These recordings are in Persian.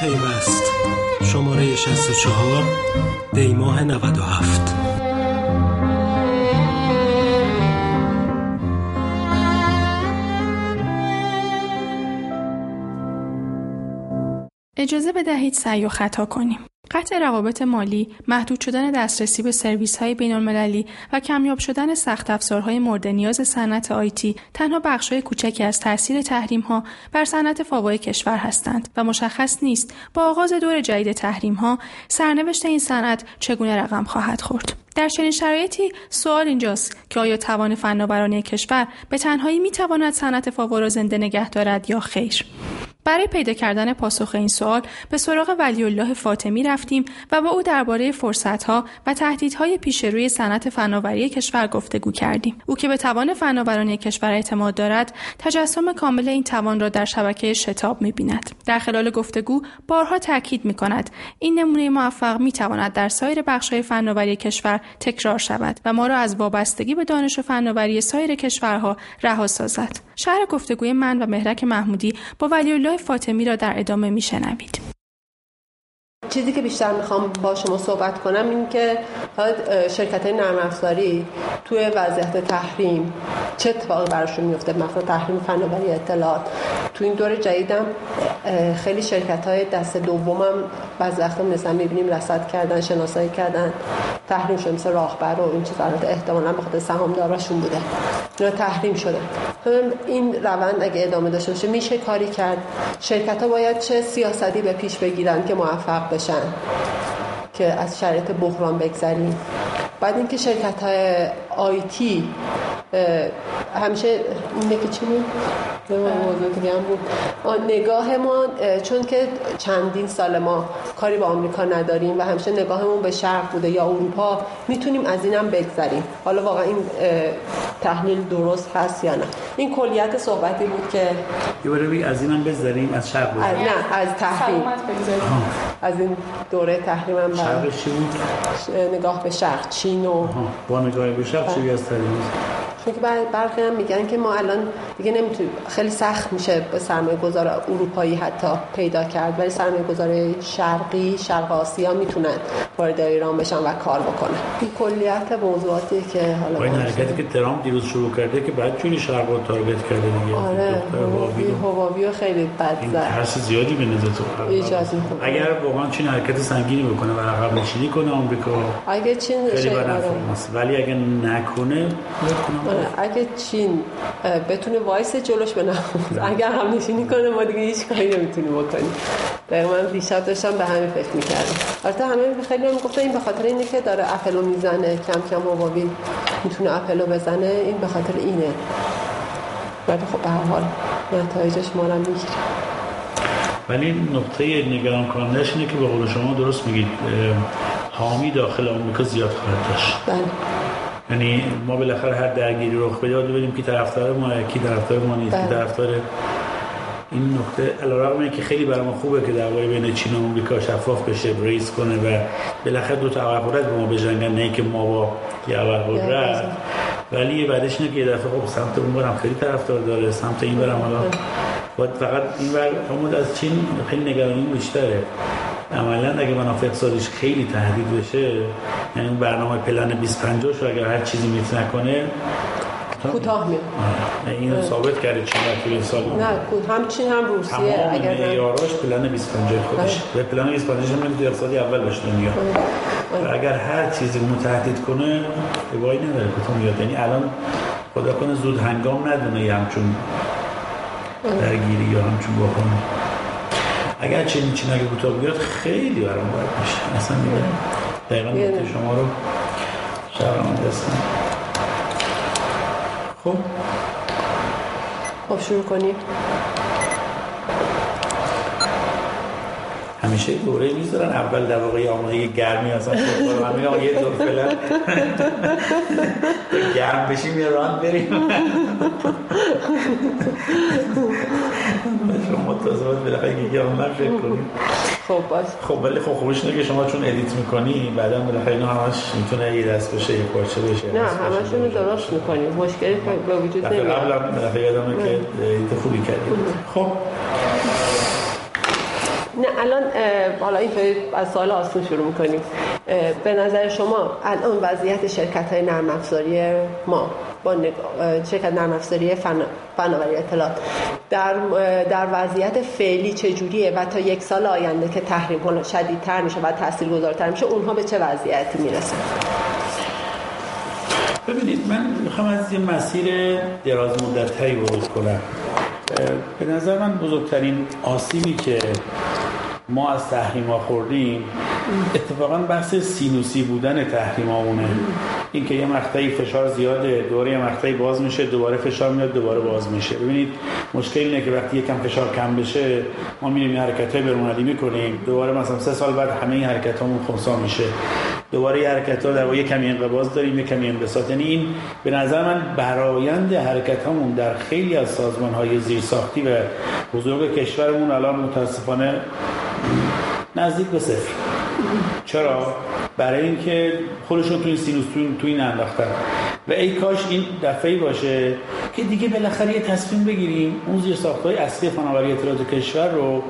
پیوست شماره 64 دیماه 97 اجازه بدهید سعی و خطا کنیم. قطع روابط مالی، محدود شدن دسترسی به سرویس های بین المللی و کمیاب شدن سخت افزارهای مورد نیاز صنعت آیتی تنها بخشهای کوچکی از تاثیر تحریم ها بر صنعت فاوای کشور هستند و مشخص نیست با آغاز دور جدید تحریم ها سرنوشت این صنعت چگونه رقم خواهد خورد. در چنین شرایطی سوال اینجاست که آیا توان فناورانه کشور به تنهایی می‌تواند صنعت فاوا را زنده نگه دارد یا خیر برای پیدا کردن پاسخ این سوال به سراغ ولی الله فاطمی رفتیم و با او درباره فرصتها و تهدیدهای پیش روی صنعت فناوری کشور گفتگو کردیم. او که به توان فناورانی کشور اعتماد دارد، تجسم کامل این توان را در شبکه شتاب می‌بیند. در خلال گفتگو بارها تاکید می‌کند این نمونه موفق می‌تواند در سایر بخش‌های فناوری کشور تکرار شود و ما را از وابستگی به دانش و فناوری سایر کشورها رها سازد. شهر گفتگوی من و مهرک محمودی با ولی الله فاطمی را در ادامه میشنوید. چیزی که بیشتر می‌خوام با شما صحبت کنم این که شرکت های نرم افزاری توی وضعیت تحریم چه اتفاقی براشون میفته؟ مثلا تحریم فناوری اطلاعات. تو این دور جدیدم خیلی شرکت های دست دومم بعض وقتا مثلا می‌بینیم رصد کردن شناسایی کردن تحریم شده مثل راهبر و این چیز البته احتمالا به خاطر سهامداراشون بوده. اینا تحریم شده. این روند اگه ادامه داشته باشه میشه کاری کرد. شرکت ها باید چه سیاستی به پیش بگیرن که موفق بشن که از شرایط بحران بگذریم. بعد اینکه شرکت های آیتی همیشه این که چی بود؟ موضوع دیگه هم بود. نگاه ما چون که چندین سال ما کاری با آمریکا نداریم و همیشه نگاهمون به شرق بوده یا اروپا می‌تونیم از اینم بگذریم. حالا واقعا این تحلیل درست هست یا نه؟ این کلیت صحبتی بود که یه از اینم بگذریم از شرق بود نه از تحریم. از این دوره تحریم هم چی بود؟ نگاه به شرق چین و با نگاه به شرق چی از تحریم چون که برخی هم میگن که ما الان دیگه نمی‌تونیم خیلی سخت میشه به سرمایه گذار اروپایی حتی پیدا کرد ولی سرمایه گذار شرقی شرق آسیا می‌تونن وارد ایران بشن و کار بکنن. این کلیت موضوعاتی که حالا این حرکتی که ترامپ دیروز شروع کرده که بعد جوری شرق رو تارگت کرده دیگه؟ آره هواوی خیلی بد زد. ترس زیادی به نظر تو اگر واقعا چین حرکت سنگینی بکنه و عقب نشینی کنه آمریکا اگه چین خیلی ولی اگه نکنه اگه چین بتونه وایسه جلوش اگر عقب نشینی کنه ما دیگه هیچ کاری نمی‌تونیم بکنیم. دقیقا من دیشب داشتم به همین فکر می‌کردم. البته همه خیلی هم گفته این به خاطر اینه که داره اپلو می‌زنه کم کم Huawei می‌تونه اپلو بزنه. این به خاطر اینه. ولی خب به هر حال نتایجش ما رو می‌گیره. ولی نقطه نگران کنندش اینه که به قول شما درست میگید حامی داخل آمریکا زیاد خواهد داشت. بله. یعنی ما بالاخره هر درگیری رخ بده ببینیم کی طرفدار ما کی طرفدار ما نیست کی بله. طرفدار این نکته علیرغم که خیلی برای ما خوبه که دعوای بین چین و آمریکا شفاف بشه ریس کنه و بالاخره دو تا قدرت به ما بجنگن نه که ما با یه قدرت ولی یه بعدش اینه که یه دفعه خب سمت اون برم خیلی طرفدار داره سمت این برم حالا. باید فقط این بر از چین خیلی نگرانی بیشتره. عملا اگه منافع اقتصادیش خیلی تهدید بشه یعنی برنامه پلن 2050 رو اگر هر چیزی میت نکنه کوتاه میاد. اینو ثابت کرده چین در طول سال؟ نه هم چین هم روسیه اگر معیاراش پلن 2050 خودش. به پلن 2050 هم اقتصادی اول باشه دنیا. و اگر هر چیزی متحدید کنه وای نداره کوتاه میاد. یعنی الان خدا کنه زود هنگام ندونه یه همچون درگیری یا همچون بحران اگر چنین چین اگه کوتاه بیاد خیلی برام باید میشه اصلا میگه دقیقا نقطه شما رو شبرمان دستم خب. خب شروع کنیم. همیشه دوره می‌ذارن اول در واقع دست گرمی اصلا همین یه دور فعلا گرم بشیم یه run بریم. شما تازه بالاخره یکی من فکر کنیم. خب باش. خب ولی خب خوبش اینه که شما چون edit می‌کنی بعدا بالاخره اینا همش می‌تونه یه دست بشه یه پارچه بشه نه همشون رو درست می‌کنیم مشکلی به وجود نمیاد. قبلا یادمه که edit خوبی کردیم خب. نه الان حالا اینطوری از سوال آسون شروع می‌کنیم. به نظر شما الان وضعیت شرکت های نرم افزاری ما با شرکت نرم افزاری فن... فناوری اطلاعات در در وضعیت فعلی چجوریه و تا یک سال آینده که تحریم شدیدتر میشه و تاثیرگذارتر میشه اونها به چه وضعیتی می‌رسن؟ ببینید من می‌خوام از یه مسیر دراز مدتتری ورود کنم. به نظر من بزرگترین آسیبی که ما از تحریم ها خوردیم اتفاقا بحث سینوسی بودن تحریم این اینکه یه مقطعی فشار زیاده دوباره یه مقطعی باز میشه دوباره فشار میاد دوباره باز میشه. ببینید مشکل اینه که وقتی یکم فشار کم بشه ما میریم حرکت های برونالی می‌کنیم. دوباره مثلا سه سال بعد همه این حرکت همون خونسا میشه. دوباره یه حرکت ها در واقع کمی انقباض داریم یه کمی انبساط. یعنی این به نظر من برایند حرکت همون در خیلی از سازمان های زیرساختی و بزرگ کشورمون الان متاسفانه نزدیک به صفر. چرا؟ برای اینکه خودشون تو این سینوس تو این انداختن. و ای کاش این دفعه باشه که دیگه بالاخره یه تصمیم بگیریم اون زیر ساختهای اصلی فناوری اطلاعات کشور رو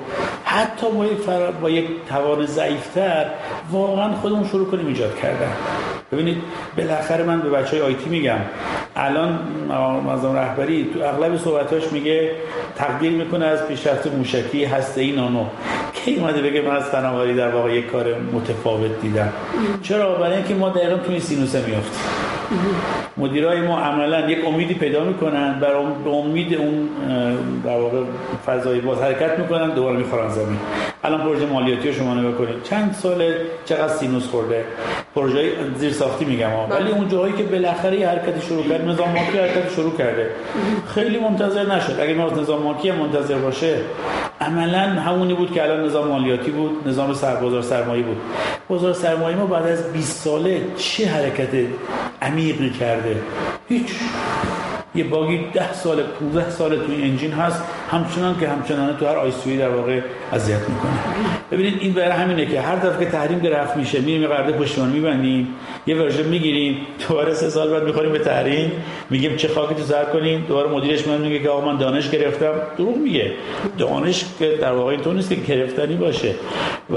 حتی با یک, با یک توان ضعیفتر واقعا خودمون شروع کنیم ایجاد کردن. ببینید بالاخره من به بچه های آیتی میگم. الان مزام رهبری تو اغلب صحبتاش میگه تقدیر می‌کنه از پیشرفت موشکی هسته ای نانو. کی اومده بگه من از فناوری در واقع یک کار متفاوت دیدم؟ چرا؟ برای اینکه ما دقیقا توی سینوسه میافتیم. مدیرای ما عملا یک امیدی پیدا می‌کنن بر امید اون در واقع فضای باز حرکت می‌کنن دوباره می‌خورن زمین. الان پروژه مالیاتی رو شما نگاه کنید. چند سال چقدر سینوس خورده؟ پروژه زیر ساختی میگم ولی اون جاهایی که بالاخره حرکتی شروع کرد نظام مالکی حرکت شروع کرده. خیلی منتظر نشد. اگه ما نظام مالکی منتظر باشه عملا همونی بود که الان نظام مالیاتی بود نظام سربازار سرمایه بود. بازار سرمایه ما بعد از 20 ساله چه حرکت عمیقی کرده؟ هیچ. یه باگی ده سال 15 سال تو انجین هست. همچنان که همچنان تو هر آیسوی در واقع اذیت می‌کنه. ببینید این برای همینه که هر دفعه که تحریم گرفت میشه میریم یه قرارداد پشتیبانی میبندیم یه ورژن می‌گیریم دوباره سه سال بعد می‌خوریم به تحریم میگیم چه خاکی تو سر کنیم دوباره مدیرش من میگه که آقا من دانش گرفتم. دروغ میگه. دانش که در واقع اینطور نیست که گرفتنی باشه. و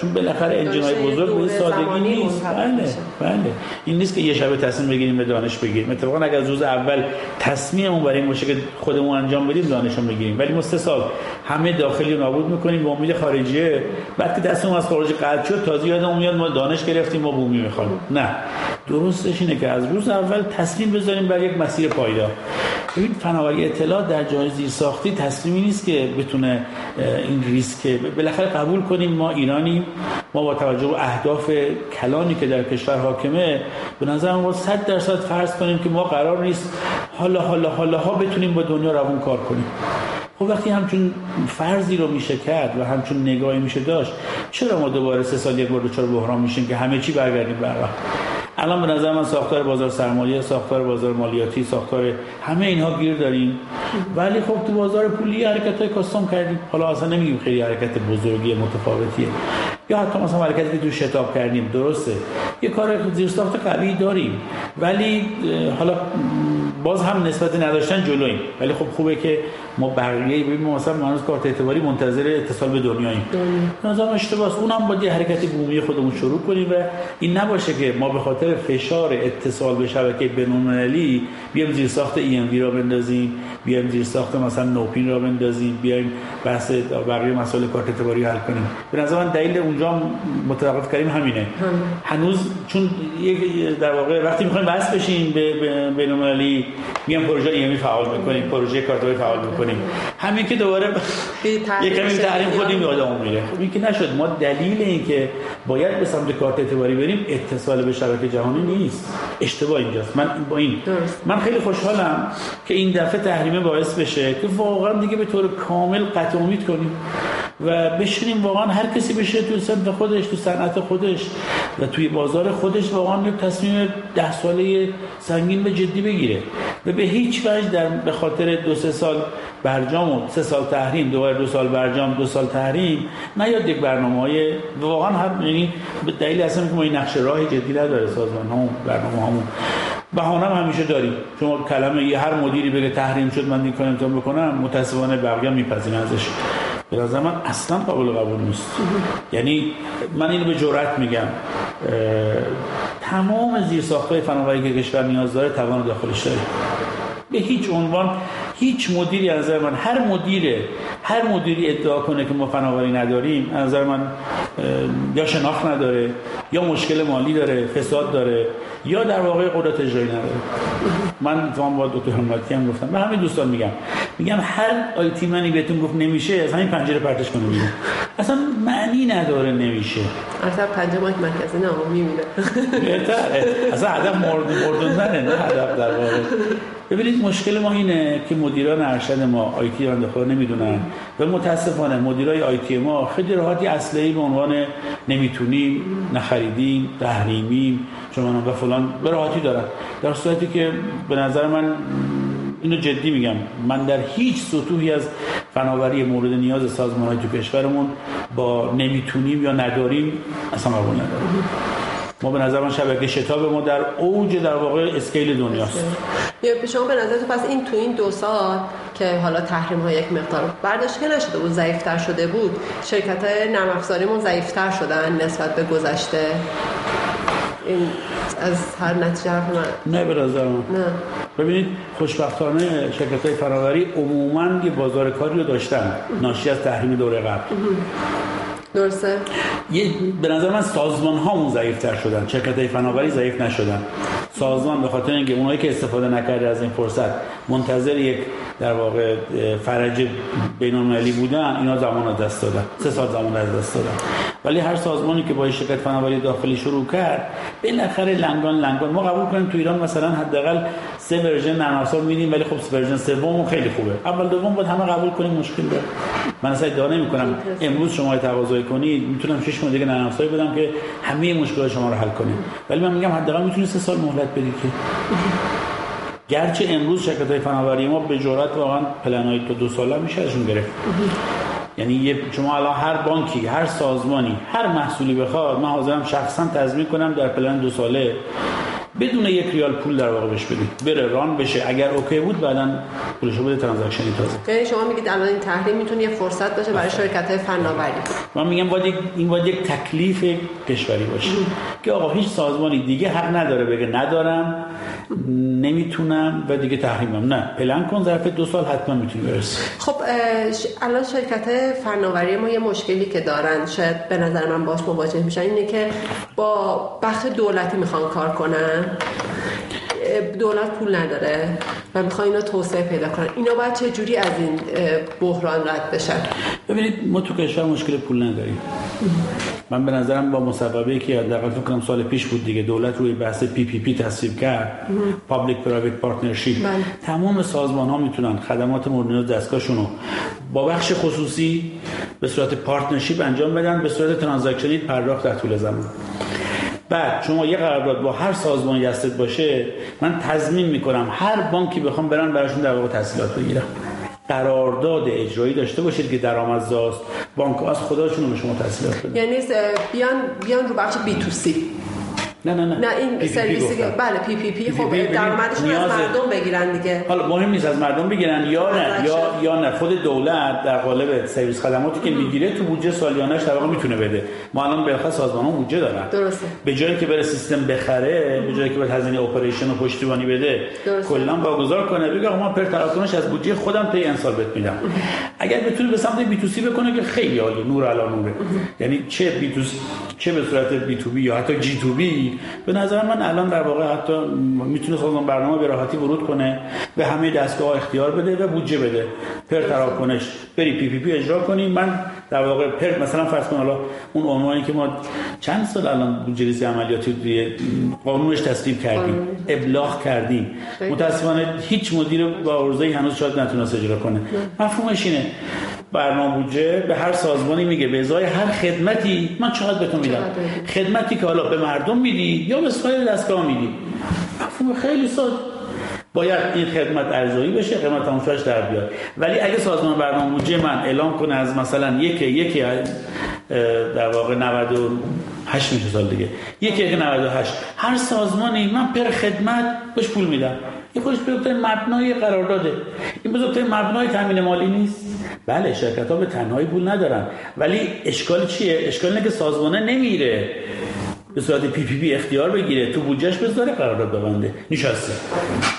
چون بالاخره انجین های بزرگ به سادگی نیست. بله بله. این نیست که یه شب تصمیم بگیریم به دانش بگیریم. اتفاقا اگر از روز اول تصمیممون برای این باشه که خودمون انجام بدیم دانشون بگیریم ولی ما سه سال همه داخلی رو نابود می‌کنیم به امید خارجیه. بعد که دستمون از خارج قطع شد تازه یادمون میاد ما دانش گرفتیم ما بومی می‌خوایم نه. درستش اینه که از روز اول تصمیم بذاریم بر یک مسیر پایدار. ببین فناوری اطلاع در جای زیر ساختی تصمیمی نیست که بتونه این ریسک بالاخره قبول کنیم. ما ایرانی ما با توجه به اهداف کلانی که در کشور حاکمه به نظر ما 100 درصد فرض کنیم که ما قرار نیست حالا حالا حالا ها بتونیم با دنیا روون کار کنیم. خب وقتی همچون فرضی رو میشه کرد و همچون نگاهی میشه داشت چرا ما دوباره سه سال یک بار دچار بحران میشیم که همه چی برگردیم به الان به نظر من ساختار بازار سرمایه ساختار بازار مالیاتی ساختار همه اینها گیر داریم. ولی خب تو بازار پولی حرکت های کاستوم کردیم. حالا اصلا نمیگیم خیلی حرکت بزرگی متفاوتیه. یا حتی مثلا حرکتی که تو شتاب کردیم درسته. یه کار زیرساخت قوی داریم. ولی حالا باز هم نسبت نداشتن جلویم. ولی خب خوبه که ما بقیه ببینیم مثلا ما کارت اعتباری منتظر اتصال به دنیاییم نظام اشتباهه اونم با یه حرکت بومی خودمون شروع کنیم و این نباشه که ما به خاطر فشار اتصال به شبکه بین‌المللی بیایم زیر ساخت ای را بندازیم بیایم زیر ساخت مثلا نوپین را بندازیم بیایم بحث بقیه مسائل کارت اعتباری حل کنیم. به نظر من دلیل اونجا متوقف کردیم همینه. هنوز چون در واقع وقتی می‌خوایم بحث بشیم به بین‌المللی میام پروژه ایمی فعال می‌کنیم پروژه کارتوی فعال می‌کنیم. همین که دوباره یه کمی تحریم خودیم یادمون میره. خب این که نشد. ما دلیل این که باید به سمت کارت اعتباری بریم اتصال به شبکه جهانی نیست. اشتباه اینجاست. من با این من خیلی خوشحالم که این دفعه تحریم باعث بشه که واقعا دیگه به طور کامل قطع امید کنیم و بشینیم واقعا هر کسی بشه تو سمت خودش تو صنعت خودش و توی بازار خودش واقعا یک تصمیم ده ساله سنگین به جدی بگیره. و به هیچ وجه در به خاطر دو سه سال برجام و سه سال تحریم دوباره دو سال برجام دو سال تحریم نیاد یک برنامه های واقعا هر یعنی به دلیل اصلا که ما این نقشه راه جدی نداره سازمان ها برنامه همون بهانه هم همیشه داریم. شما کلمه یه هر مدیری بگه تحریم شد من این کار بکنم متاسفانه بقیه میپذیرن ازش. به نظر من اصلا قابل قبول نیست. یعنی من اینو به جرات میگم. تمام زیرساختهای فناوری که کشور نیاز داره توان داخلش داره. به هیچ عنوان هیچ مدیری از من هر مدیر هر مدیری ادعا کنه که ما فناوری نداریم از نظر من یا شناخت نداره یا مشکل مالی داره فساد داره یا در واقع قدرت اجرایی نداره. من تو با دکتر حماتی هم گفتم. به همین دوستان میگم. میگم هر آیتی منی بهتون گفت نمیشه از همین پنجره پرتش کنه بیرون اصلا معنی نداره نمیشه. اصلا پنجره ماک مرکزی نه میمیره بهتر اصلا هدف مردوندنه نه هدف در واقع. ببینید مشکل ما اینه که مدیران ارشد ما آیتی رانده نمی‌دونن. و متاسفانه مدیرای آیتی ما خیلی راحتی اصلی به عنوان نمی‌تونیم نخریدیم تحریمیم شما و فلان به راحتی دارن. در صورتی که به نظر من اینو جدی میگم من در هیچ سطوحی از فناوری مورد نیاز سازمان های تو کشورمون با نمی‌تونیم یا نداریم اصلا قبول نداریم ما به نظر من شبکه شتاب ما در اوج در واقع اسکیل دنیاست. شما به نظر پس این تو این دو سال که حالا تحریم ها یک مقدار برداشت نشده بود ضعیفتر شده بود شرکت های نرم افزاریمون ضعیفتر شدن نسبت به گذشته؟ این از هر نتیجه حرف من. نه به نظر من. نه. ببینید خوشبختانه شرکت های فراوری عموما یه بازار کاری رو داشتن. ناشی از تحریم دوره قبل. درسته؟ یه به نظر من سازمان هامون ضعیفتر شدن. شرکت های فناوری ضعیف نشدن. سازمان به خاطر اینکه اونایی که استفاده نکرده از این فرصت منتظر یک در واقع فرج بین المللی بودن اینا زمان از دست دادن. سه سال زمان از دست دادن. ولی هر سازمانی که با شرکت فناوری داخلی شروع کرد بالاخره لنگان لنگان. ما قبول کنیم تو ایران مثلا حداقل سه version نرم افزار میدیم ولی خب version سوم خیلی خوبه. اول دوم باید همه قبول کنیم مشکل داره. من اصلا ادعا نمی‌کنم. امروز شما تقاضا کنید می‌تونم 6 ماه دیگه نرم افزار بدم که همه مشکلات شما رو حل کنه ولی من میگم حداقل می‌تونید سه سال مهلت بدید که. گرچه امروز شرکت های فناوری ما به جرات واقعا پلن تا دو ساله میشه ازشون گرفت. یعنی شما الان هر بانکی هر سازمانی هر محصولی بخواد من حاضرم شخصا تضمین کنم در پلن دو ساله بدون یک ریال پول در واقع بهش بدید. بره run بشه. اگر OK بود بعدا پولشو بده transaction ی تازه یعنی شما میگید الان این تحریم می‌تونه یه فرصت باشه برای شرکت های فناوری. من میگم باید این باید یک تکلیف کشوری باشه. که آقا هیچ سازمانی دیگه حق نداره بگه ندارم نمی‌تونم و دیگه تحریمم. نه. پلن کن ظرف دو سال حتما می‌تونی برسی. خب الان شرکت فناوری ما یه مشکلی که دارن شاید به نظر من باش مواجه میشن اینه که با بخش دولتی می‌خوان کار کنن. دولت پول نداره و می‌خوان اینو توسعه پیدا کنن. اینا باید چه جوری از این بحران رد بشن؟ ببینید ما تو کشور مشکل پول نداریم. من به نظرم با مصوبه که حداقل فکر کنم سال پیش بود دیگه دولت روی بحث PPP تصویب کرد. public private partnership تمام سازمان ها می‌تونن خدمات مورد نیاز دستگاهشون رو با بخش خصوصی به صورت partnership انجام بدن به صورت transaction ی پرداخت در طول زمان. بعد شما یه قرارداد با هر سازمان دستت باشه من تضمین می‌کنم هر بانکی بخوام برن براشون در واقع تسهیلات بگیرم. قرارداد اجرایی داشته باشید که درآمدزاست. بانک از خداشون به شما تسهیلات بدن یعنی بیان بیان رو بخش B to C. نه نه نه. نه این سرویسی که بله PPP. خب درآمدشون از مردم بگیرن دیگه. حالا مهم نیست از مردم بگیرن یا نه یا یا نه. خود دولت در قالب سرویس خدماتی که می‌گیره تو بودجه سالیانش در واقع می‌تونه بده. ما الان بالاخره سازمان‌ها بودجه دارن. درسته. به جایی که بره سیستم بخره به جایی که بره هزینه operation و پشتیبانی بده کلا واگذار کنه. بگه ما per تراکنش از بودجه خودم طی این سال بهت میدم. اگر بتونه به سمت B to C بکنه که خیلی عالی. نور علی نوره. یعنی چه B to چه به صورت B to B یا حتی G to B به نظر من الان در واقع حتی می‌تونه سازمان برنامه به راحتی ورود کنه به همه دستگاه اختیار بده و بودجه بده. per تراکنش بری PPP اجرا کنیم من در واقع per مثلا فرض کن حالا اون عنوانی که ما چند سال الان بودجه ریزی عملیاتی توی قانونش تصویب کردیم. ابلاغ کردیم. متاسفانه هیچ مدیر با عرضه هنوز شاید نتونست اجرا کنه. مفهومش اینه. برنامه بودجه به هر سازمانی میگه به ازای هر خدمتی من چقدر بهتون میدم؟ خدمتی که حالا به مردم میدی یا به سایر دستگاه میدی؟ مفهوم خیلی ساده. باید این خدمت ارزایی بشه خدمت تماشاش در بیاد. ولی اگه سازمان برنامه بودجه من اعلام کنه از مثلا یک یک در واقع 90 8 میشه سال دیگه. یکی یک 98 هر سازمانی من per خدمت بهش پول میدم. این خودش بزرگترین مبنای قرارداده. این بزرگترین مبنای تامین مالی نیست. بله شرکت ها به تنهایی پول ندارن. ولی اشکال چیه؟ اشکال اینه که سازمانه نمیره. به صورت PPP اختیار بگیره. تو بودجهش بذاره قرارداد ببنده. نشسته.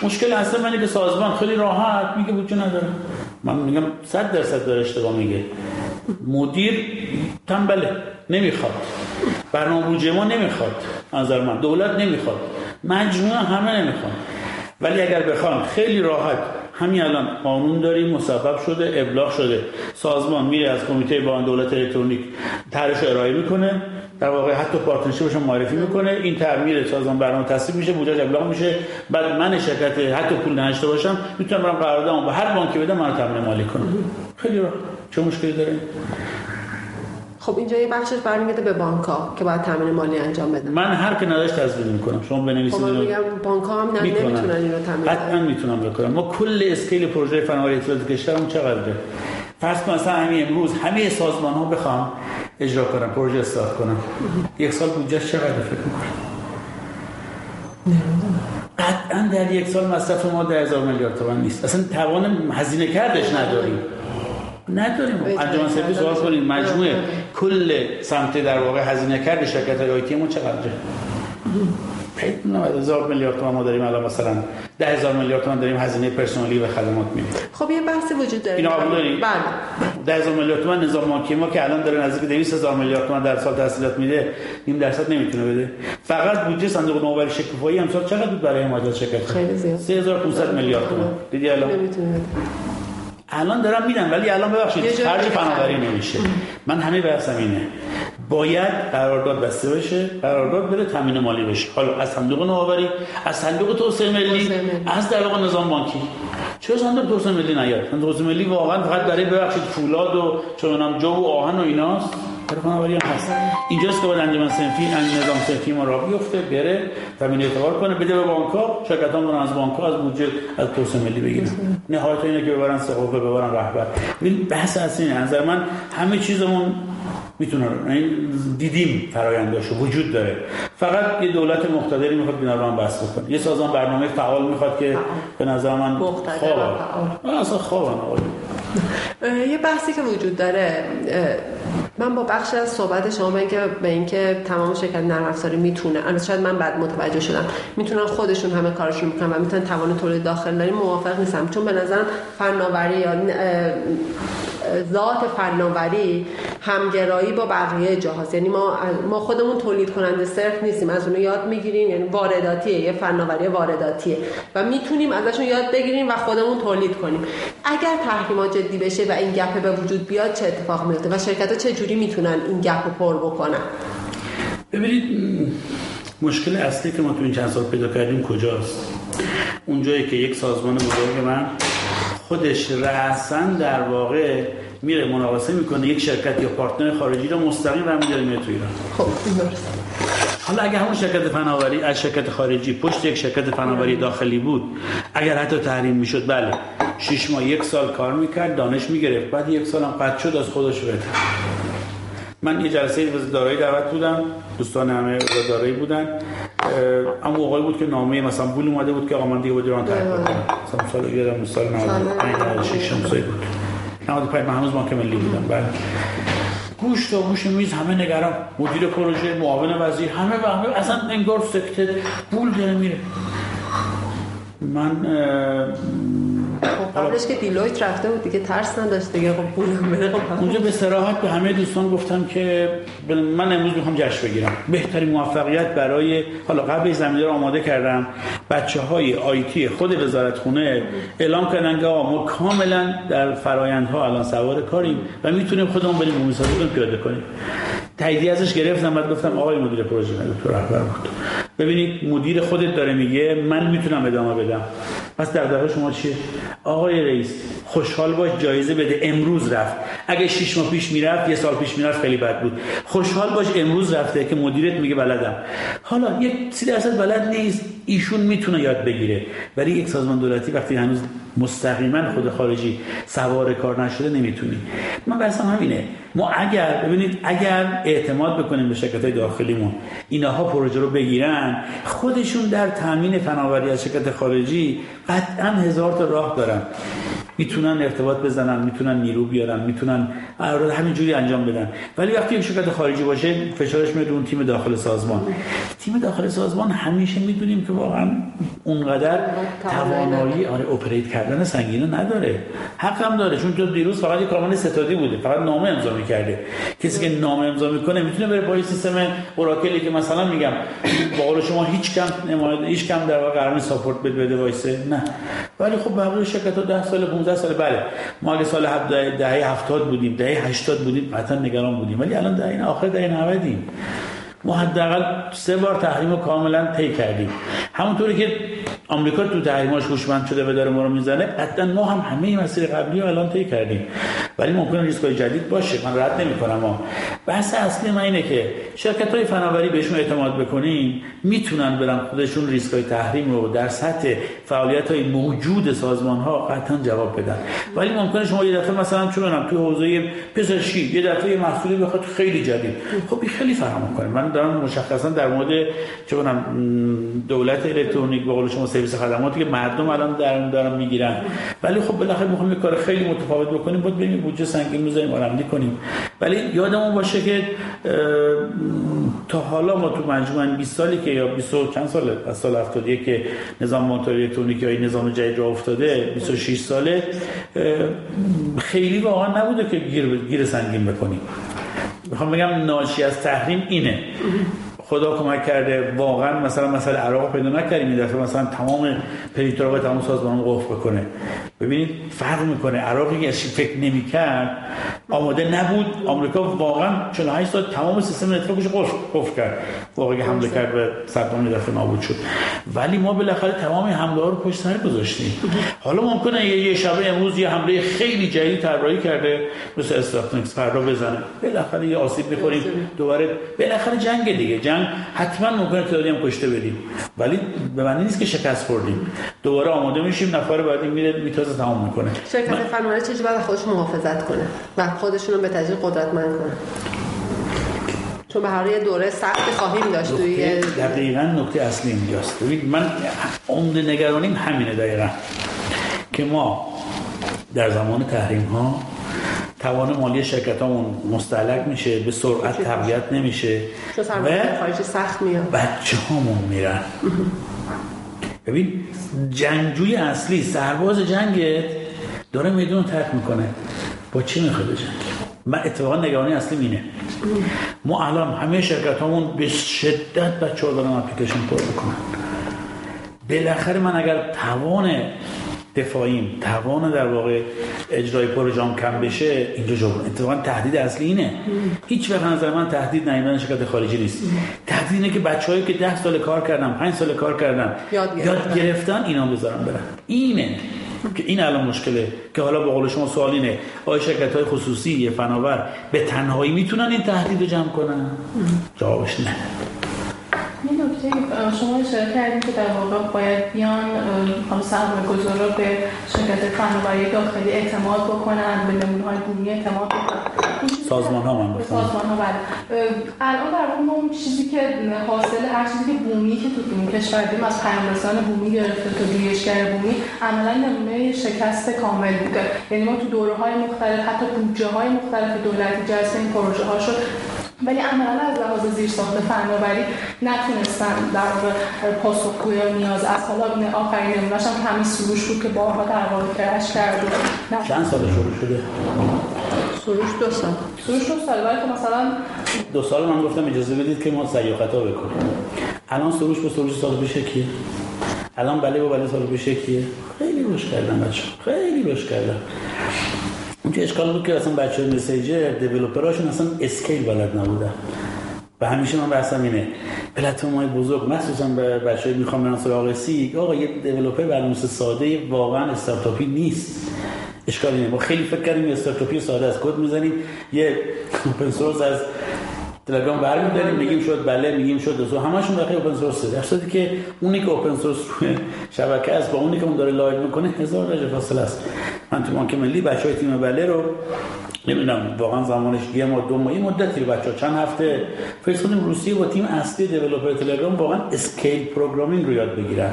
مشکل اصلا منه که سازمان خیلی راحت میگه بودجه نداره من میگم 100 درصد داره اشتباه میگه. مدیر تنبله نمی‌خواد. برنامه بودجه ما نمی‌خواد. نظر من. دولت نمی‌خواد. مجموعه همه نمی‌خواد ولی اگر بخوام خیلی راحت. همین الان قانون داریم مصوب شده ابلاغ شده. سازمان میره از کمیته بان دولت الکترونیک طرحش ارائه می‌کنه. در واقع حتی پارتنرشیپش معرفی می‌کنه. این تعمیر سازمان برنامه تصویب میشه بودجه ابلاغ میشه. بعد من شرکت حتی پول نداشته باشم می‌تونم برم قراردادمو به هر بانکی بدم منو تامین مالی کنم خیلی راحت. چه مشکلی داره؟ خب اینجا یه بخشش برمیگرده به بانک ها که باید تامین مالی انجام بدن. من هر که نداشت تضمین می‌کنم. شما بنویسید خب من میگم بانک ها هم نمی‌تونن اینو تامین حتما می‌تونم بکنم. ما کل اسکیل پروژه فناوری اطلاعات کشورمون چقدره؟ فرض کن مثلا همین امروز همه سازمان ها بخوام اجرا کنم پروژه استارت کنم یک سال بودجه چقدر فکر می‌کنم قطعا در یک سال مصرف ما در هزار میلیارد تومان نیست. اصلا توان هزینه کردش نداریم. نداریم. انجام سرویس سوال کنید مجموعه. کل سمت در واقع هزینه کرده شرکت های آیتی ما چقدره هزار میلیارد تومان ما داریم الان مثلا ده هزار میلیارد تومان داریم هزینه پرسنلی و خدمات میدیم. خب یه بحثی وجود داره. اینا قبول داری؟ بله. ده هزار میلیارد تومان نظام بانکی ما که الان داره نزدیک 200 هزار میلیارد تومان در سال تحصیلات میده نیم درصد نمی‌تونه بده. فقط بودجه صندوق نوآوری شکوفایی امسال چقدر بود برای حمایت شرکت؟ خیلی زیاد. 3500 میلیارد تومان. دیدی الان؟ نمی‌تونه الان دارم میدم ولی الان ببخشید خرج فناوری. نمیشه. من همه بحثم اینه. باید قرارداد بسته بشه قرارداد بره تامین مالی بشه. حالا از صندوق نوآوری از صندوق توسعه ملی. از در واقع نظام بانکی. چرا صندوق توسعه ملی نیاد؟ صندوق توسعه ملی واقعا فقط برای ببخشید فولاد و چه می‌دونم جو و آهن و ایناست؟ برای فناوری هم هست. اینجاست که باید انجمن صنفی نظام صنفی ما راه بیفته بره تامین اعتبار کنه بده به بانک‌ها شرکت ها از بانک‌ها از بودجه از توسعه ملی بگیرن. نهایت اینه که ببرن سقوفه ببرن رهبر. ببین بحث اصلی اینه. نظر من همه چیزمون می‌تونه این دیدیم فراینداشو وجود داره. فقط یه دولت مقتدری می‌خواد اینا رو هم بس بکنه. یه سازمان برنامه فعال می‌خواد که به نظر من فعال. اصلا یه بحثی که وجود داره من با بخش از صحبت شما به اینکه به اینکه تمام شرکت نرم افزاری می‌تونه البته شاید من بعد متوجه شدم. می‌تونن خودشون همه کارشون می‌کنن و می‌تونن توان تولید داخل داریم موافق نیستم. چون به نظرم فناوری یا ذات فناوری همگرایی با بقیه جاهاست یعنی ما ما خودمون تولید کننده صرف نیستیم. از اونو یاد می‌گیریم. یعنی وارداتیه. یه فناوری وارداتیه. و می‌تونیم ازشون یاد بگیریم و خودمون تولید کنیم. اگر تحریمات جدی بشه و این گپ به وجود بیاد چه اتفاق میفته و شرکت ها چه جوری می‌تونن این گپ رو پر بکنن؟ ببینید مشکل اصلی که ما تو این چند سال پیدا کردیم کجاست؟ اونجایی که یک سازمان بزرگ من خودش رأسا در واقع میره مناقصه می‌کنه یک شرکت یا پارتنر خارجی رو مستقیم برمی‌داره میره تو ایران. خب حالا اگه همون شرکت فناوری از شرکت خارجی پشت یک شرکت فناوری داخلی بود اگر حتی تحریم می‌شد بله شش ماه یک سال کار می‌کرد دانش می‌گرفت بعد یک سال هم قطع شد از خودش بهتر. من یه جلسه وزارت دارایی دعوت بودم دوستان همه وزارت دارایی بودن. اما موقعی بود که نامه مثلا بول اومده بود که آقا من دیگه باید ایران ترک بکنم مثلا سال یادم سال 95 96 همسایه بود. 95 من هنوز بانک ملی بودم بله. گوش تا گوش میز همه نگران. مدیر پروژه معاون وزیر همه و همه اصلا انگار سکته. بول داره میره. من خب قبلش که دیلویت رفته بود دیگه ترس نداشت دیگه. خب پولم بده خب اونجا به صراحت به همه دوستان گفتم که من امروز می‌خوام جشن بگیرم. بهترین موفقیت برای حالا قبل زمینه رو آماده کردم. بچه های آیتی خود وزارت خونه اعلام کردن که ما کاملا در فرایندها الان سوار کاریم و می‌تونیم خودمون بریم بومی سازی پیاده کنیم. تاییدی ازش گرفتم بعد گفتم آقای مدیر پروژه دکتر رهبر بود ببینید مدیر خودت داره میگه من می‌تونم ادامه بدم. پس دغدغه شما چیه؟ آقای رئیس خوشحال باش جایزه بده. امروز رفت. اگه شش ماه پیش می‌رفت یه سال پیش می‌رفت خیلی بد بود. خوشحال باش امروز رفته که مدیرت میگه بلدم. حالا یک سی درصد بلد نیست ایشون می‌تونه یاد بگیره. ولی یک سازمان دولتی وقتی هنوز مستقیما خود خارجی سوار کار نشده نمی‌تونی. من بحثم همینه. ما اگر ببینید اگر اعتماد بکنیم به شرکت های داخلیمون اینها پروژه رو بگیرن خودشون در تامین فناوری از شرکت خارجی قطعا هزار تا راه دارن. می‌تونن ارتباط بزنن می‌تونن نیرو بیارن می‌تونن همین همینجوری انجام بدن. ولی وقتی یک شرکت خارجی باشه فشارش میاد اون تیم داخل سازمان. تیم داخل سازمان همیشه می‌دونیم که واقعا اونقدر توانایی آره اپریت کردن سنگینه نداره. حق هم داره چون تو دیروز فقط یک کارمند ستادی بوده فقط نامه امضا می‌کرده. کسی که نامه امضا می‌کنه می‌تونه بره پای سیستم اوراکلی که مثلا میگم با قول شما هیچ کم نماینده هیچ کم در واقع قرار ساپورت بده وایسه نه. ولی خب بقیه شرکت ها 10 سال 15 سال بله. ما اگه سال دهه 70 بودیم دهه 80 بودیم قطعا نگران بودیم. ولی الان دهه آخر دهه 90 ما حداقل سه بار تحریم رو کاملا طی کردیم. همونطوری که آمریکا تو تحریماش هوشمند شده و داره ما رو می‌زنه قطعا ما هم همه مسیر قبلی رو الان طی کردیم. ولی ممکنه ریسک جدید باشه. من رد نمی‌کنم ما بحث اصلی من اینه که شرکت های فناوری بهشون اعتماد بکنیم می‌تونن برن خودشون ریسک های تحریم رو در سطح فعالیت های موجود سازمان ها قطعا جواب بدن. ولی ممکنه شما یه دفعه مثلا چون توی حوزه پزشکی یه دفعه محصولی بخواد خیلی جدید. خب خیلی فرق کنه من دارم مشخصا در مورد چه دولت الکترونیک به قول شما سرویس خدماتی که مردم الان در اون دارن می‌گیرن. ولی خب بالاخره می‌خوایم کار خیلی متفاوت بکنیم بود بریم بودجه سنگین می‌ذاریم آرامدی کنیم. ولی یادمون باشه که تا حالا ما تو مجموعا 20 سالی که یا 20 چند ساله از سال 71 که نظام مونتور الکترونیکی یا نظام جدید را افتاده 26 ساله خیلی واقعا نبوده که گیر, گیر سنگین بکنیم. می‌خوام بگم ناشی از تحریم اینه. خدا کمک کرده واقعا مثلا مثلا عراق پیدا نکردیم این دفعه مثلا تمام اپراتورا و تمام سازمان قفل بکنه. ببینید فرق می‌کنه. عراقی که فکر نمی‌کرد آماده نبود. آمریکا واقعا 48 ساعت تمام سیستم network ش قفل کرد. واقعا حمله کرد به صدام دفعه نابود شد. ولی ما بالاخره تمام حمله ها رو پشت سر گذاشتیم. حالا ممکنه یه شب امروز یه حمله خیلی جدید طراحی کرده مثل استراتنکس فردا بزنه. بالاخره یه آسیب می‌خوریم. دوباره بالاخره جنگ دیگه. جنگ حتما ممکنه تعدادی هم کشته بدیم ولی به معنی نیست که شکست خوردیم. دوباره آماده میشیم. نفر بعدی میره میتازه تمام می‌کنه. شرکت. فناوری چه بعد خودش محافظت کنه؟ و خودشون رو به تدریج قدرتمند کنه. چون به هر دوره سخت خواهیم داشت توی دقیقا نکته اصلی اینجاست. ببین من عمده نگرانیم همینه دقیقا. که ما در زمان تحریم ها توان مالی شرکت همون مستعلق میشه به سرعت تقویت نمیشه و سخت میاد. بچه همون میرن ببین جنگجوی اصلی سرباز جنگت داره میدون ترک می‌کنه. با چی می‌خواد جنگ؟ من اتفاقا نگرانی اصلی اینه. ما الان همه شرکت همون به شدت بچه ها دارن اپلیکیشن پر می‌کنن. بالاخره من اگر توان دفاعیم. توان در واقع اجرای پروژام کم بشه اینجا جبران اتفاقا تهدید اصلی اینه. هیچ وقت نظر من تهدید نیمن شرکت خارجی نیست. تهدید اینه که بچه‌هایی که 10 سال کار کردن 5 سال کار کردن یاد, یاد گرفتن اینا بذارن برن. اینه که این الان مشکله که حالا به قول شما سوال اینه آیا شرکت های خصوصی فناور به تنهایی می‌تونن این تهدید رو جمع کنن؟ جوابش نه. شما اشاره کردیم که در واقع باید بیان حالا سرمایه گذارا به شرکت فناوری داخلی اعتماد بکنن به نمونه های بومی اعتماد بکنن. سازمان ها من سازمان ها بله. الان در واقع اون چیزی که حاصل هر چیزی که بومی که تو این کشور دیم از پیامرسان بومی گرفته تا جویشگر بومی عملا نمونه شکست کامل بوده. یعنی ما تو دوره های مختلف حتی بودجه های مختلف دولتی جلسه این پروژه ها شد. ولی عملا از لحاظ زیر ساخت فناوری نتونستن در پاسخگوی نیاز از حالا آخرین نمونهش هم همین سروش بود که بارها در واقع کرش کرد چند سال شروع شده؟ سروش دو سال. سروش دو سال ولی خب مثلا دو سال من گفتم اجازه بدید که ما سعی خطا بکنیم. الان سروش به سروش سال پیش کیه؟ الان بله با بله سال پیش کیه؟ خیلی روش کردن بچه خیلی روش کردن اونجا اشکال بود که اصلا بچه مسیجر دیولوپراشون اصلا اسکیل بلد نبودن. و همیشه من بحثم اینه پلتفرم های بزرگ مخصوصا به بچه می‌خوام برن سراغ سی آقا یه دیولوپر برنامه ساده واقعا استارتاپی نیست. اشکالی نیست ما خیلی فکر کردیم استارتاپی ساده از کد می‌زنیم. یه open source از تلگرام برمی‌داریم میگیم شد بله میگیم شد دو همشون داخل open source در صورتی که اونی که open source روی شبکه است با اونی که اون داره live می‌کنه هزار درجه فاصله است. من تو بانک ملی بچهای تیم بله رو نمی‌دونم واقعا زمانش یه ما دو ماه مدتی بچه چند هفته؟ فرستادیم روسیه با تیم اصلی developer تلگرام واقعا scale programming رو یاد بگیرن.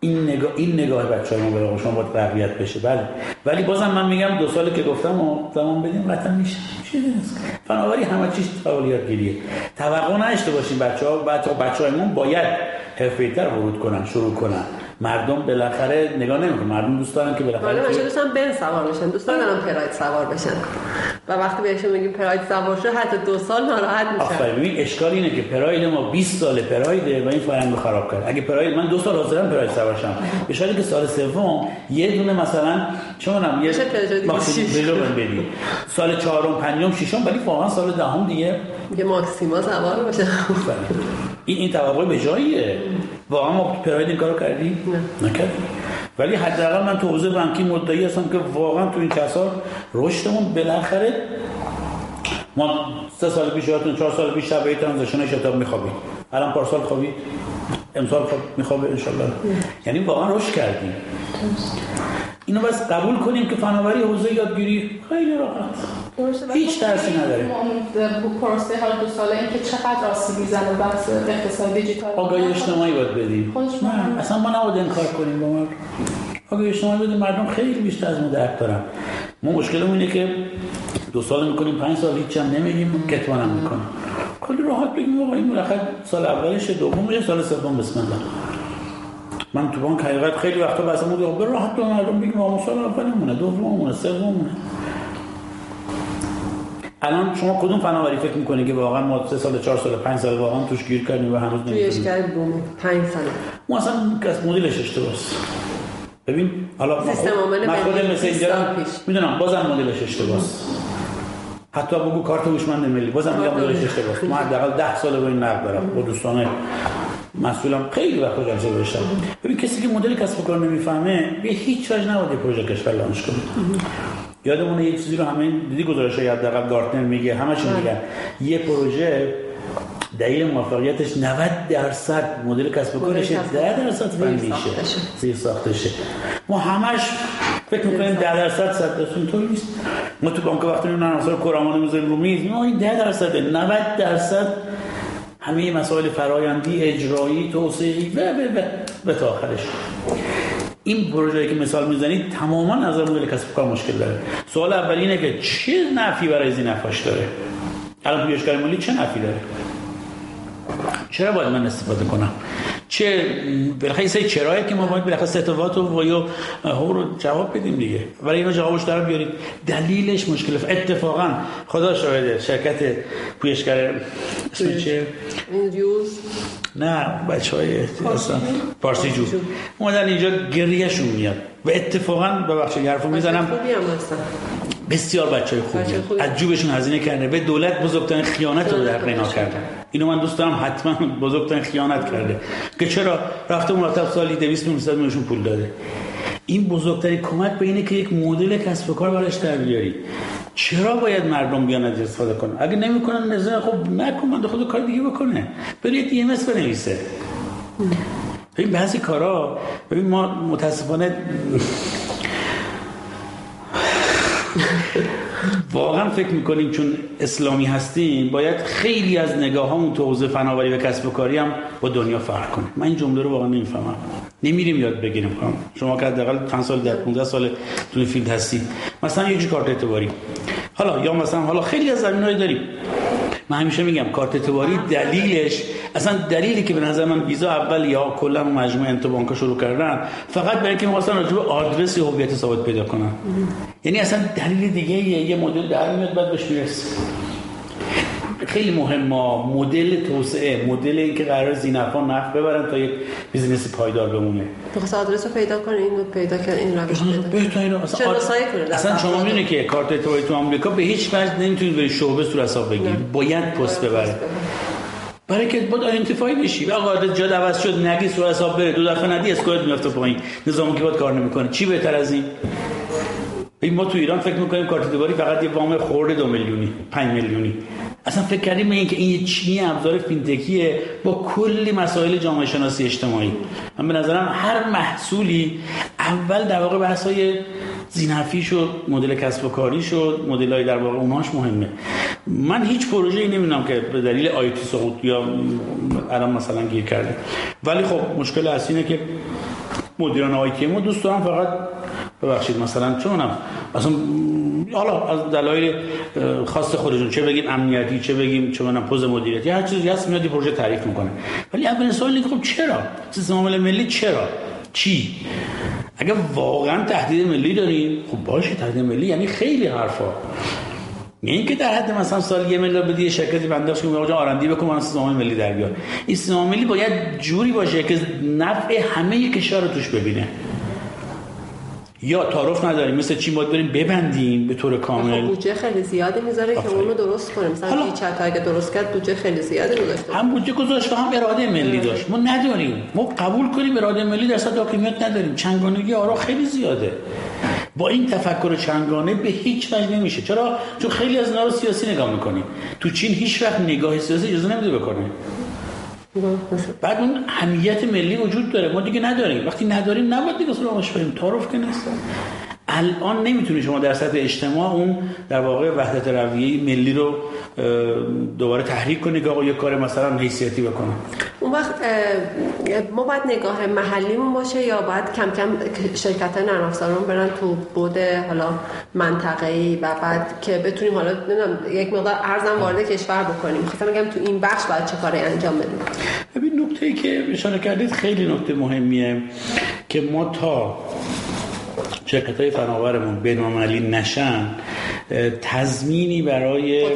این نگاه این نگاه بچه ما به شما باید تقویت بشه. بله. ولی بازم من میگم دو سالی که گفتم و زمان بدیم قطعا میشه. فناوری همه چیز فعالیت گیریه. توقع نشته باشیم بچه ها بچه, بچه های باید حرفه‌ای‌تر ورود کنن شروع کنن. مردم بالاخره نگاه نمی‌کنن. مردم دوست دارن که بالاخره ولی بچه‌ها دوستان بن سوار بشن. دوست دارن پراید سوار بشن. و وقتی بهشون میگیم پراید سوار شه حتی دو سال ناراحت میشن. آفرین. ببین اشکال اینه که پراید ما 20 سال پرایده و این فرهنگ خراب کرد. اگه پراید من دو سال حاضرم پراید سوار شم. به که سال سوم یه دونه مثلا چه می‌دونم یه ماکسیموم بدی سال چهارم پنجم ششم ولی واقعا سال دهم دیگه. یه ماکسیما سوار باشه این این توقع به جاییه. واقعا ما پراید این کارو کردی؟ نه. نکردی. ولی حداقل من تو حوزه بانکی مدعی هستم که واقعا تو این کسا رشدمون بالاخره ما سه سال پیش یادتون چهار سال پیش شب ترانزیشن شتاب میخوابید الان پارسال خوابید امسال خواب میخوابه انشالله. یعنی واقعا رشد کردیم اینو بس قبول کنیم که فناوری حوزه یادگیری خیلی راحت. هیچ ترسی نداره پروسه حال دو ساله این که چقدر آسیب می‌زنه بحث اقتصاد دیجیتال. آگاهی اجتماعی باید بدیم. اصلا ما نباید انکار کنیم با ما آگاهی اجتماعی بدیم. مردم خیلی بیشتر از ما درک دارن. ما مشکلمون اینه که دو سال می‌کنیم پنج سال هیچ هم نمیگیم کتمان هم می‌کنیم کلی راحت بگیم آقا این سال اولش دومش سال سوم بسم الله. من تو بانک حقیقت خیلی وقتا بس بود به راحت تو مردم بگیم سال اولمونه دوممونه سوممونه الان شما کدوم فناوری فکر می‌کنید که واقعا ما سه سال چهار سال پنج سال واقعا توش گیر کردیم و هنوز توی کرد بوم پنج سال. ما اصلا کس مدلش اشتباهه ببین حالا من خود اینجا می‌دونم بازم مدلش اشتباهه حتی بگو کارت هوشمند ملی بازم میگم مدلش اشتباهه ما حداقل 10 سال با این نقد دارم با دوستان مسئولم خیلی وقت جلسه داشتم ببین کسی که مدل کسب و کار نمی‌فهمه به هیچ وجه نباید پروژه کشور لانچ کنه. یادمونه یه چیزی رو همه دیدی گزارش های حداقل گارتنر میگه همشون میگن. یه پروژه دلیل موفقیتش 90 درصد مدل کسب و کارش 10 درصد فنیشه زیر ساختشه ما همش فکر می‌کنیم 10 درصد 100 درصد طور نیست. ما تو بانک وقتی اون عناصر کارآمد می‌ذاریم رو میز ما این 10 درصد 90 درصد همه مسائل فرایندی اجرایی توسعه و و و تا آخرش. این پروژه‌ای که مثال می‌زنید تماما از مدل کسب کار مشکل داره. سوال اول اینه که چه نفی برای زینفاش داره؟ الان پویشکار مالی چه نفی داره؟ چرا باید من استفاده کنم؟ چه بالاخره سری چرایی که ما باید بالاخره ستوات و یا هو رو جواب بدیم دیگه. ولی اینو جوابش دارم بیارید. دلیلش مشکل اتفاقا. خدا شاهده شرکت پویشگر اسم چه؟ نه بچه های پارسی جو اومدن اینجا گریهشون میاد. و اتفاقا ببخشید حرفو می‌زنم. بسیار بچه های خوبی. از جوبشون هزینه کرده به دولت بزرگترین خیانت رو در قینا کردن اینو من دوست دارم حتما بزرگترین خیانت کرده. که چرا؟ رفته مرتب سالی 200 300 میلیون پول داده. این بزرگترین کمک به اینه که یک مدل کسب و کار براش در بیاری. چرا باید مردم بیان از استفاده کنن؟ اگه نمی‌کنن نظر خب نکن من خود کار دیگه بکنه. برید دی ام اس بنویسه. ببین بعضی کارا ببین ما متاسفانه واقعا فکر می‌کنیم چون اسلامی هستیم باید خیلی از نگاه همون تو حوزه فناوری و کسب و کاری هم با دنیا فرق کنه. من این جمله رو واقعا نمی‌فهمم. نمیریم یاد بگیریم شما که حداقل چند سال در 15 سال تو field هستید. مثلا یه کارت اعتباری. حالا یا مثلا حالا خیلی از زمینهایی داریم. من همیشه میگم کارت اعتباری دلیلش اصلا دلیلی که به نظر من ویزا اول یا کلا مجموعه انتو بانک شروع کردن فقط برای اینکه می‌خواستن راجع به آدرس هویت ثابت پیدا کنن. یعنی اصلا دلیل دیگه یه, مدل در میاد بعد بهش می‌رسه. خیلی مهم ما. مدل توسعه مدل اینکه قرار ذینفعا نفع ببرن تا یک business پایدار بمونه. بخواست آدرس رو پیدا کنه اینو پیدا کنه این روش پیدا اصلا, اصلا شما می‌دونید که کارت اعتباری تو آمریکا به هیچ وجه نمی‌تونید بری شعبه صورت حساب بگیرید باید پست ببره برای که باید identify بشی. و قاعده جا عوض شد نگی صورت حساب بره. دو دفعه ندی score ت میفته پایین. نظام که باید کار نمی‌کنه. چی بهتر از این؟ ما تو ایران فکر می‌کنیم کارت دیواری فقط یه وام خورده دو میلیونی 5 میلیونی. اصلا فکر کردیم به اینکه این چینی ابزار فینتکیه با کلی مسائل جامعه شناسی اجتماعی. من به نظرم هر محصولی اول در واقع بحث های زینفی شد مدل کسب و کاری شد مدل های در واقع اونهاش مهمه. من هیچ پروژه ای نمی‌دونم که به دلیل آیتی سقوط یا الان مثلا گیر کرده. ولی خب مشکل اصلی اینه که مدیران آیتی ما دوست دارم فقط ببخشید مثلا چونم؟ اصلا حالا از دلایل خاص خودشون چه بگیم امنیتی چه بگیم چه منم پوز مدیریتی هر چیزی هست میاد پروژه تعریف می‌کنه. ولی اولین سوال اینه خب چرا؟ سیستم عامل ملی چرا؟ چی؟ اگر واقعا تهدید ملی داریم خب باشه تهدید ملی یعنی خیلی حرفا. این که در حد مثلا سال یه میلیارد بدی شرکتی بنداش که میگه آرندی بکن من سیستم ملی در بیار. این سیستم ملی باید جوری باشه که نفع همه کشور رو توش ببینه. یا تعارف نداریم مثل چی باید بریم ببندیم به طور کامل؟ بودجه خیلی زیادی می‌ذاره که اونو درست کنیم. مثلا حالا... چت اگه درست کرد بودجه خیلی زیادی گذاشته هم بودجه گذاشته هم اراده ملی داشت. ما نداریم. ما قبول کنیم اراده ملی در سطح حاکمیت نداریم. چنگانگی آرا خیلی زیاده. با این تفکر چنگانه به هیچ وجه نمیشه. چرا؟ چون خیلی از اینا رو سیاسی نگاه می‌کنیم تو چین هیچ وقت نگاه سیاسی اجازه نمیده بکنه. بعد اون همیت ملی وجود داره. ما دیگه نداریم. وقتی نداریم نباید دیگه سراغش بریم تعارف که نیست. الان نمی‌تونی شما در سطح اجتماع اون در واقع وحدت رویه ملی رو دوباره تحریک کنی که آقا یه کار مثلا حیثیتی بکنه. اون وقت ما باید نگاه محلیمون باشه یا باید کم کم شرکت نرم افزارمون برن تو بود حالا منطقه‌ای و بعد که بتونیم حالا یک مقدار ارزم وارد کشور بکنیم. خواستم بگم تو این بخش باید چه کاری انجام بدیم. ببین نکته ای که اشاره کردید خیلی نکته مهمیه که ما تا شرکت های فناورمون بینالمللی نشن تضمینی برای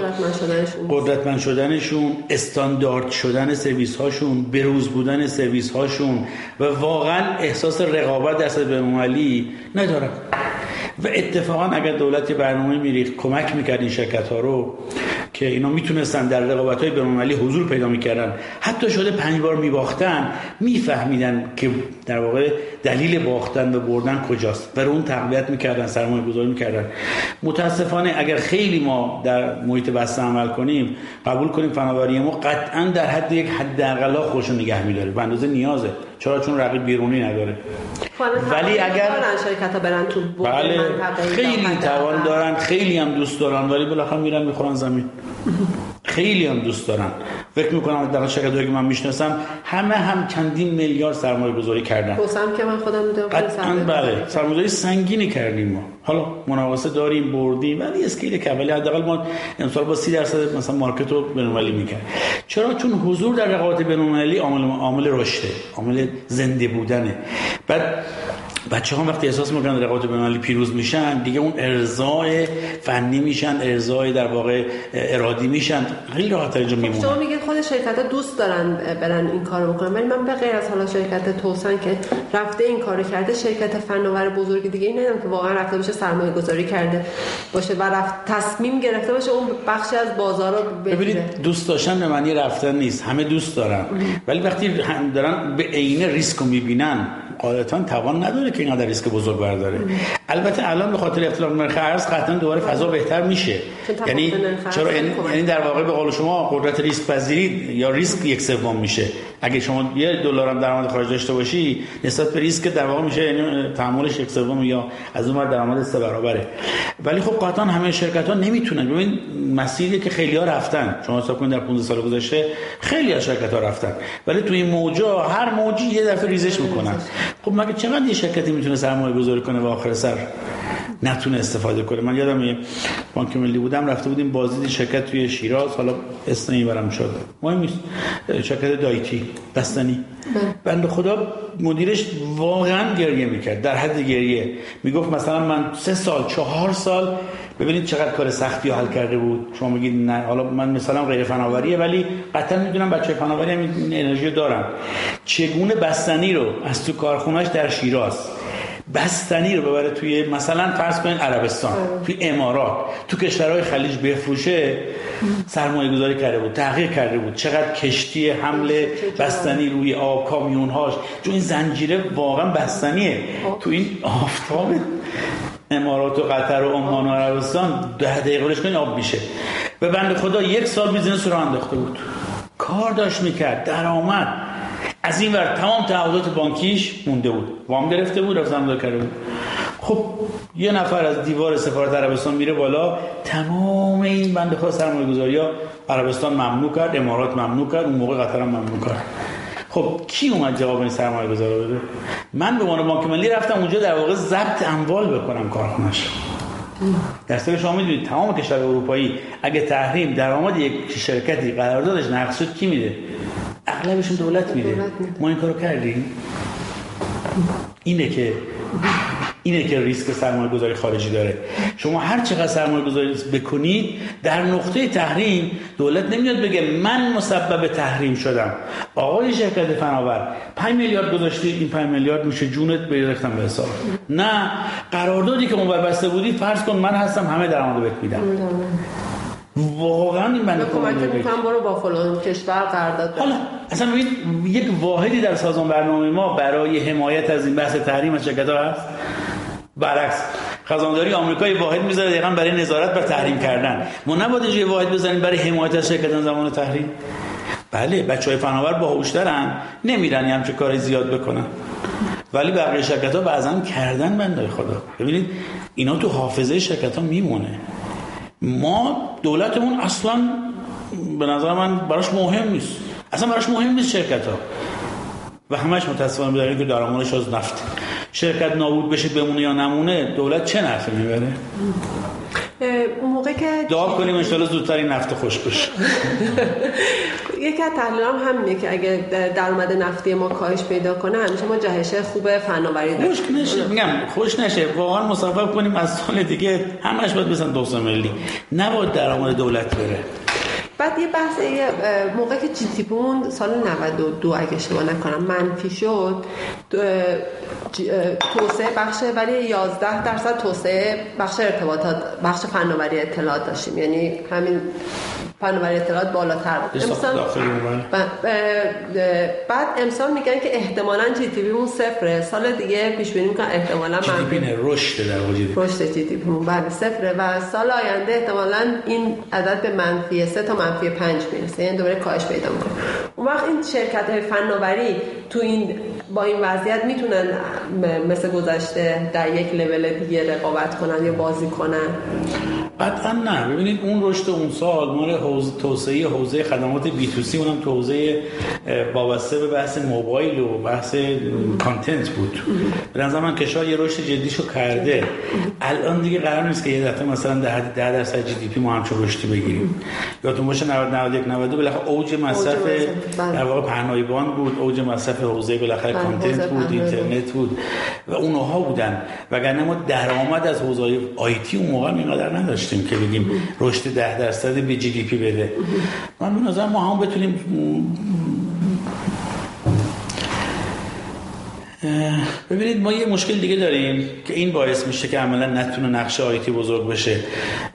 قدرتمند شدنشون. استاندارد شدن سرویس هاشون بروز بودن سرویس هاشون و واقعا احساس رقابت در سطح بینالمللی ندارن. و اتفاقا اگر دولت برنامه میریخت کمک می‌کرد این شرکت ها رو که اینا می‌تونستن در رقابت های بینالمللی حضور پیدا می‌کردن. حتی شده پنج بار میباختن میفهمیدن که در واقع دلیل باختن و بردن کجاست؟ و اون تقویت می‌کردن سرمایه گذاری می‌کردن. متاسفانه اگر خیلی ما در محیط بسته عمل کنیم قبول کنیم فناوری ما قطعا در حد یک حد اقلا خوش نگه میداره. به اندازه نیازه. چرا؟ چون رقیب بیرونی نداره. ولی اگر شرکت برن تو بله خیلی توان دارن خیلی هم دوست دارن ولی بالاخره میرن می‌خورن زمین. خیلی هم دوست دارن. فکر می‌کنم در شرکت که من می‌شناسم همه هم چندین میلیارد سرمایه گذاری کردن. هم که من خودم قطعا بله. سرمایه سنگینی کردیم ما. حالا مناوسه داریم بردیم ولی اسکیل که ولی حداقل ما امسال با 30 درصد مثلا مارکت رو بین‌المللی می‌کنه چرا؟ چون حضور در رقابت بین‌المللی عامل عامل رشده عامل زنده بودنه. بعد بچه ها وقتی احساس می‌کنن رقابت بینالمللی پیروز میشن دیگه اون ارزای فنی میشن ارزای در واقع ارادی میشن خیلی راحت اینجا میمونن. شما میگید خود شرکت ها دوست دارن برن این کارو بکنن ولی من به غیر از حالا شرکت توسن که رفته این کارو کرده شرکت فناور بزرگ دیگه این که واقعا رفته باشه سرمایه گذاری کرده باشه و رفت تصمیم گرفته باشه اون بخشی از بازار رو ببینید دوست داشتن به معنی رفتن نیست همه دوست دارن. ولی وقتی دارن به عین ریسک رو می‌بینن قاعدتا توان نداره که اینقدر ریسک بزرگ برداره البته الان به خاطر اختلاف نرخ ارز قطعا دوباره فضا بهتر میشه. یعنی چرا؟ یعنی-, یعنی در واقع به قول شما قدرت ریسک پذیری یا ریسک یک سوم میشه. اگه شما یه دلار هم درآمد خارج داشته باشی نسبت به ریسک در واقع میشه یعنی تحملش یک سوم یا از اون درآمد سه برابره. ولی خب قطعا همه شرکت ها نمی‌تونن. ببین مسیری که خیلی ها رفتن. شما حساب کنید در 15 سال گذشته خیلی از شرکت ها رفتن. ولی توی این موجا هر موجی یه دفعه ریزش می‌کنن. خب مگه چقدر یه شرکتی می‌تونه سرمایه گذاری کنه و آخر سر؟ نتونه استفاده کنه. من یادم یه بانک ملی بودم رفته بودیم بازدید شرکت توی شیراز. حالا اسم برم شد. مهم نیست. شرکت دایتی بستنی. بله. بند خدا مدیرش واقعا گریه می‌کرد. در حد گریه. می‌گفت مثلا من سه سال چهار سال ببینید چقدر کار سختی حل کرده بود. شما میگید نه. حالا من مثلا غیر فناوریه ولی قطعا می‌دونم بچه فناوری هم این انرژی دارن. چگونه بستنی رو از تو کارخونهش در شیراز بستنی رو ببره توی مثلا فرض کنید عربستان توی امارات. تو کشورهای خلیج بفروشه سرمایه گذاری کرده بود تغییر کرده بود. چقدر کشتی حمل بستنی روی آب کامیون هاش چون این زنجیره واقعا بستنیه. تو این آفتاب امارات و قطر و عمان و عربستان ده دقیقه کنی آب میشه. به بنده خدا یک سال business رو انداخته بود. کار داشت می‌کرد درآمد. از این ور تمام تعهدات بانکیش مونده بود. وام گرفته بود رفتن کرده بود. خب یه نفر از دیوار سفارت عربستان میره بالا. تمام این بند خدا سرمایه گذاری ها عربستان ممنوع کرد امارات ممنوع کرد اون موقع قطر هم ممنوع کرد. خب کی اومد جواب این سرمایه گذار بده؟ من به عنوان بانک ملی رفتم اونجا در واقع ضبط اموال بکنم کارخونش در صورت شما می‌دونید تمام کشور اروپایی اگه تحریم درآمد یک شرکتی قراردادش نقص شد کی میده؟ اغلبشون دولت میده ما این کارو کردیم. اینه که اینه که ریسک سرمایه گذاری خارجی داره. شما هر چقدر سرمایه گذاری بکنید در نقطه تحریم دولت نمیاد بگه من مسبب تحریم شدم. آقای شرکت فناور 5 میلیارد گذاشتی این 5 میلیارد میشه جونت بریختم به حساب. نه قراردادی که اون بسته بودی فرض کن من هستم همه درآمد بهت میدم. واقعا این بنده کمک می‌کنم برو با فلان کشور قرارداد حالا اصلا یک واحدی در سازمان برنامه ما برای حمایت از این بحث تحریم از شرکت ها هست. برعکس خزانداری آمریکای واحد می‌ذاره دقیقا برای نظارت بر تحریم کردن. ما نباید یه واحد بزنیم برای حمایت از شرکت زمان تحریم. بله بچه های فناور باهوشترن نمیرن همچه کاری زیاد بکنن. ولی بقیه شرکت ها بعضا کردن بنده خدا. ببینید اینا تو حافظه شرکت ها میمونه. ما دولتمون اصلا به نظر من براش مهم نیست. اصلا براش مهم نیست شرکت ها و همش متاسفانه بداریم که درآمدش از نفت. شرکت نابود بشه بمونه یا نمونه دولت چه نفعی می‌بره؟ اون موقع که دعا کنیم انشالله زودتر این نفت خوش بشه. یکی از تحلیلام همینه که اگه درآمد نفتی ما کاهش پیدا کنه همیشه ما جهش خوب فناوری خوش نشه میگم خوش نشه. واقعا مصفف کنیم از سال دیگه همش باید بزن 200 ملی. نباید درآمد دولت بره. بعد یه بحث یه موقع که جی تی سال 92 اگه شما نکنم منفی شد. توسعه بخش ولی 11 درصد توسعه بخش ارتباطات بخش فناوری اطلاعات داشتیم. یعنی همین فناوری اطلاعات بالاتر بود. امسال بعد امسال میگن که احتمالا جی تی اون صفره. سال دیگه پیش بینی می‌کنن احتمالا جی تی رشد در واقع رشد جی تی بله صفره. و سال آینده احتمالا این عدد به منفی 3 تا منفی 5 می‌رسه. یعنی دوباره کاهش پیدا می‌کنه. اون وقت این شرکت های فناوری تو این با این وضعیت می‌تونن مثل گذشته در یک لول دیگه رقابت کنن یا بازی کنن؟ قطعا نه. ببینید اون رشد اون سال مال حوزه توسعه حوزه خدمات بی تو سی اونم توسعه وابسته به بحث موبایل و بحث content بود. به نظر من کشور یه رشد جدیشو کرده. الان دیگه قرار نیست که یه دفعه مثلا در حد 10 درصد GDP ما همچون رشدی بگیریم. یادتون باشه 90 91 92 بالاخره اوج مصرف بله. در واقع پهنای باند بود. اوج مصرف حوزه بالاخره بله، content بود اینترنت بود. و اونها بودن. وگرنه ما درآمد از حوزه IT اون موقع اینقدر نداشتیم که بگیم رشد 10 درصد به GDP بده. من به نظر ما هم بتونیم ببینید ما یه مشکل دیگه داریم که این باعث میشه که عملا نتونه نقش آیتی بزرگ بشه.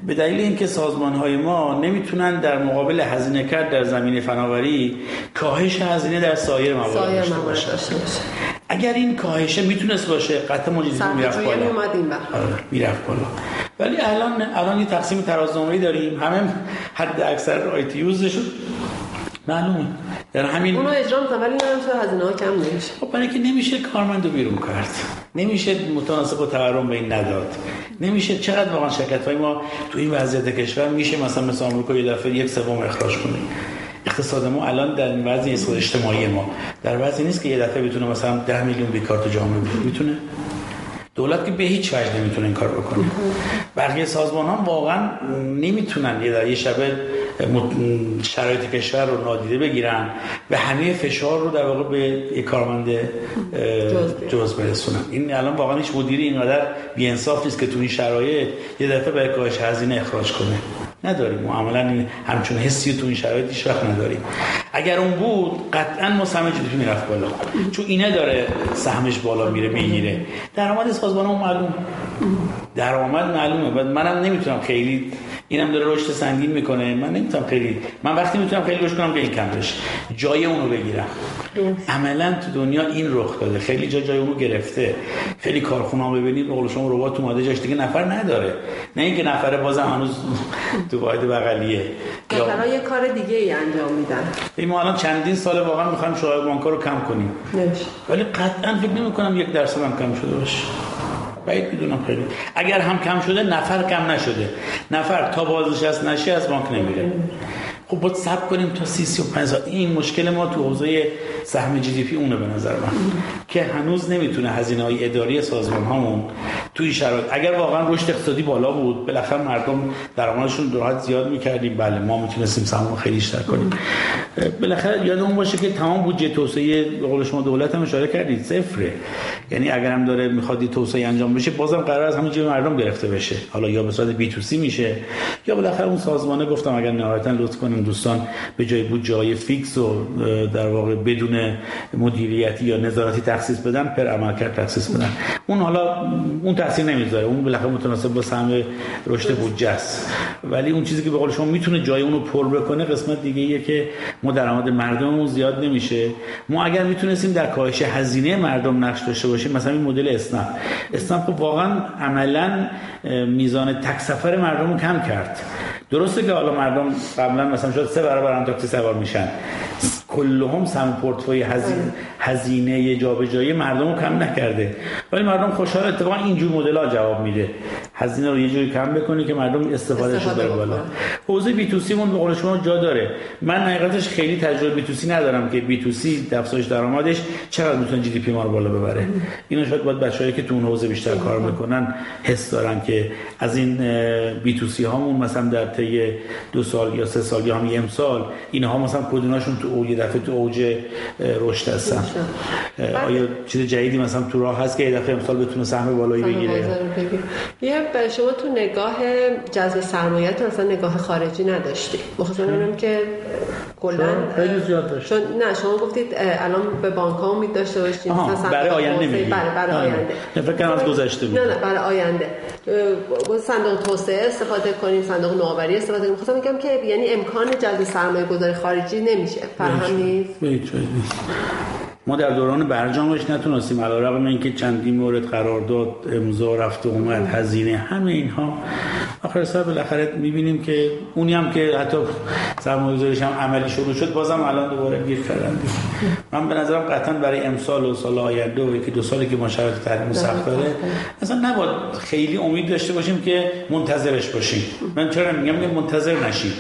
به دلیل اینکه سازمان های ما نمی‌تونن در مقابل هزینه کرد در زمینه فناوری کاهش هزینه در سایر موارد داشته باشه اگر این کاهشه می‌تونست باشه قطع مجیزی می‌رفت بالا. آره، می‌رفت بالا. ولی الان الان یه تقسیم ترازنامه‌ای داریم. همه حد اکثر آیتی یوز شد معلومه. در همین اونو اجرا می‌کنن ولی نمیشه هزینه ها کم نمیشه خب برای که نمیشه کارمند رو بیرون کرد. نمیشه متناسب با تورم به این نداد. نمیشه چقدر واقعا شرکت های ما تو این وضعیت کشور میشه مثلا مثل آمریکا یه دفعه یک سوم اخراج کنیم اقتصاد ما الان در این وضع اجتماعی ما. در وضعی نیست که یه دفعه بتونه مثلا 10 میلیون بیکار تو جامعه می‌تونه؟ دولت که به هیچ وجه نمی‌تونه این کار بکنه. بقیه سازمان ها واقعا نمی‌تونن یه شبه شرایط کشور رو نادیده بگیرن و همه فشار رو در واقع به یک کارمند جز برسونن. این الان واقعا هیچ مدیری اینقدر بیانصاف نیست که تو این شرایط یه دفعه برای کاهش هزینه اخراج کنه. نداریم. ما عملا همچون حسی تو این شرایط هیچ وقت نداریم. اگر اون بود قطعا ما سهم جدی می‌رفت بالا. چون اینه داره سهمش بالا میره می‌گیره. درآمد سازمان معلوم درآمد معلومه. و منم نمی‌تونم خیلی اینم داره رشد سنگین می‌کنه. من نمی‌تونم خیلی من وقتی می‌تونم خیلی رشد کنم که این کم بشه. جای اونو بگیرم. عملا تو دنیا این رخ داده. خیلی جا جای اونو گرفته. خیلی کارخونه ها ببینید به قول شما ربات اومده جاش دیگه نفر نداره. نه اینکه نفر بازم هنوز تو واحد بغلیه. یا یه کار دیگه ای انجام میدن. این ما الان چندین سال واقعا می‌خوایم شعار بانک‌ها رو کم کنیم. ولی قطعا فکر نمی کنم یک درصد هم کم شده باشه. بعید می‌دونم خیلی. اگر هم کم شده نفر کم نشده. نفر تا بازنشست نشه از بانک نمیره. خب باید سب کنیم تا سی سی و پنج این مشکل ما تو حوزه سهم جی دی پی اونه به نظر من. که هنوز نمی‌تونه هزینه های اداری سازمان هامون تو این شرایط. اگر واقعا رشد اقتصادی بالا بود بالاخره مردم درآمدشون راحت زیاد می‌کردیم. بله ما می‌تونستیم سهم خیلی بیشتر کنیم. بالاخره یادمون باشه که تمام بودجه توسعه به قول شما دولت هم اشاره کردید صفره. یعنی اگر هم داره می‌خواد توسعه انجام بشه بازم قرار از همین مردم گرفته بشه. حالا یا به صورت بی تو سی میشه یا بالاخره اون سازمانه گفتم اگر نهایتا لطف کنیم دوستان به جای بودجه های فیکس و در واقع بدون مدیریتی یا نظارتی تخصیص بدن پر عملکرد تخصیص بدن. اون حالا اون تاثیر نمی‌ذاره. اون بالاخره متناسب با سهم رشد بودجه است. ولی اون چیزی که به قول شما می‌تونه جای اونو پر بکنه قسمت دیگه ایه که ما درآمد مردممون زیاد نمیشه. ما اگر می‌تونستیم در کاهش هزینه مردم نقش داشته باشیم مثلا این مدل اسنپ. اسنپ خب واقعا عملا میزان تک سفر مردم رو کم کرد. درسته که حالا مردم قبلا مثلا شاید سه برابر هم تاکسی سوار میشن. کلهم سهم پورتفوی هزینه هزینه جابجایی مردم رو کم نکرده. ولی مردم خوشحال اتفاقا اینجور مدل ها جواب میده. هزینه رو یه جوری کم بکنی که مردم استفاده شده بره بالا. حوزه B2C مون به قول شما جا داره. من حقیقتش خیلی تجربه B2C ندارم که B2C افزایش درآمدش چقدر می‌تونه GDP ما رو بالا ببره. اینو شاید باید بچه‌هایی که تو اون حوزه بیشتر کار می‌کنن حس دارن که از این B2C هامون مثلا در طی دو سال یا سه سال یا هم یه امسال اینها مثلا کدومشون تو یه دفعه تو اوج رشد هستن آیا چیز جدیدی مثلا تو راه هست که یه دفعه امسال بتونه سهم بالایی بگیره؟ یه شما تو نگاه جذب سرمایه تو اصلا نگاه خارجی نداشتی. مخصوصا که کلا خیلی زیاد داشت نه شما گفتید الان به بانک ها امید داشته باشید برای آینده میگید بله برای آینده. فکر کنم از گذشته بود. نه نه برای آینده. صندوق توسعه استفاده کنیم صندوق نوآوری استفاده کنیم. خواستم میگم که یعنی امکان جذب سرمایه گذاری خارجی نمیشه. فراهم نیست. ما در دوران برجامش نتونستیم. علیرغم اینکه چندین مورد قرارداد امضا رفت و اومد هزینه همه اینها. آخر سر بالاخره می‌بینیم که اونی هم که حتی سرمایه‌گذاریش هم عملی شروع شد بازم الان دوباره گیر کردن. من به نظرم قطعا برای امسال و سال آینده و یکی دو سالی که ما شرایط تحریم سخت داره اصلا نباید خیلی امید داشته باشیم که منتظرش باشیم. من چرا میگم منتظر نشیم.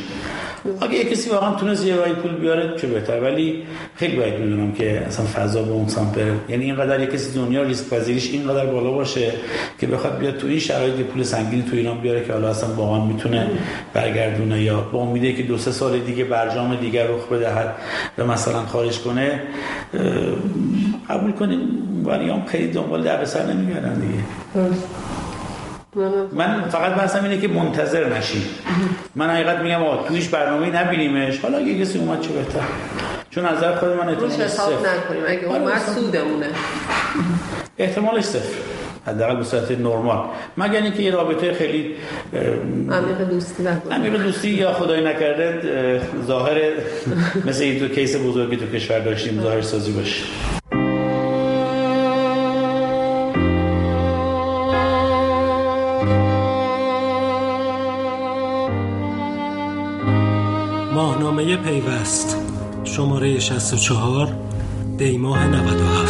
اگه یه کسی واقعا تونست یه رای پول بیاره چه بهتر. ولی خیلی باید می‌دونم که اصلا فضا به اون سمت بره. یعنی اینقدر یه کسی دنیا ریسک پذیریش اینقدر بالا باشه که بخواد بیاد تو این شرایط پول سنگینی تو ایران بیاره که حالا اصلا واقعا می‌تونه برگردونه یا با امیده که دو سه سال دیگه برجام دیگر رخ بدهد و مثلا خارج کنه قبول کنیم ولی هم خیلی دنبال دردسر نمیگردن دیگه. من فقط بحثم اینه که منتظر نشید من حقیقت میگم آقا تویش برنامه نبینیمش. حالا اگه کسی اومد چه بهتر؟ چون نظر خود من احتمالش حساب نکنیم. اگه آره، اومد سودمونه. احتمالش صفر. حداقل به صورت نرمال. مگر اینکه یه رابطه خیلی عمیق دوستی عمیق دوستی یا خدای نکرده ظاهر مثل این تو کیس بزرگی تو کشور داشتیم ظاهر سازی باشه. پیوست. شماره 64 دیماه 97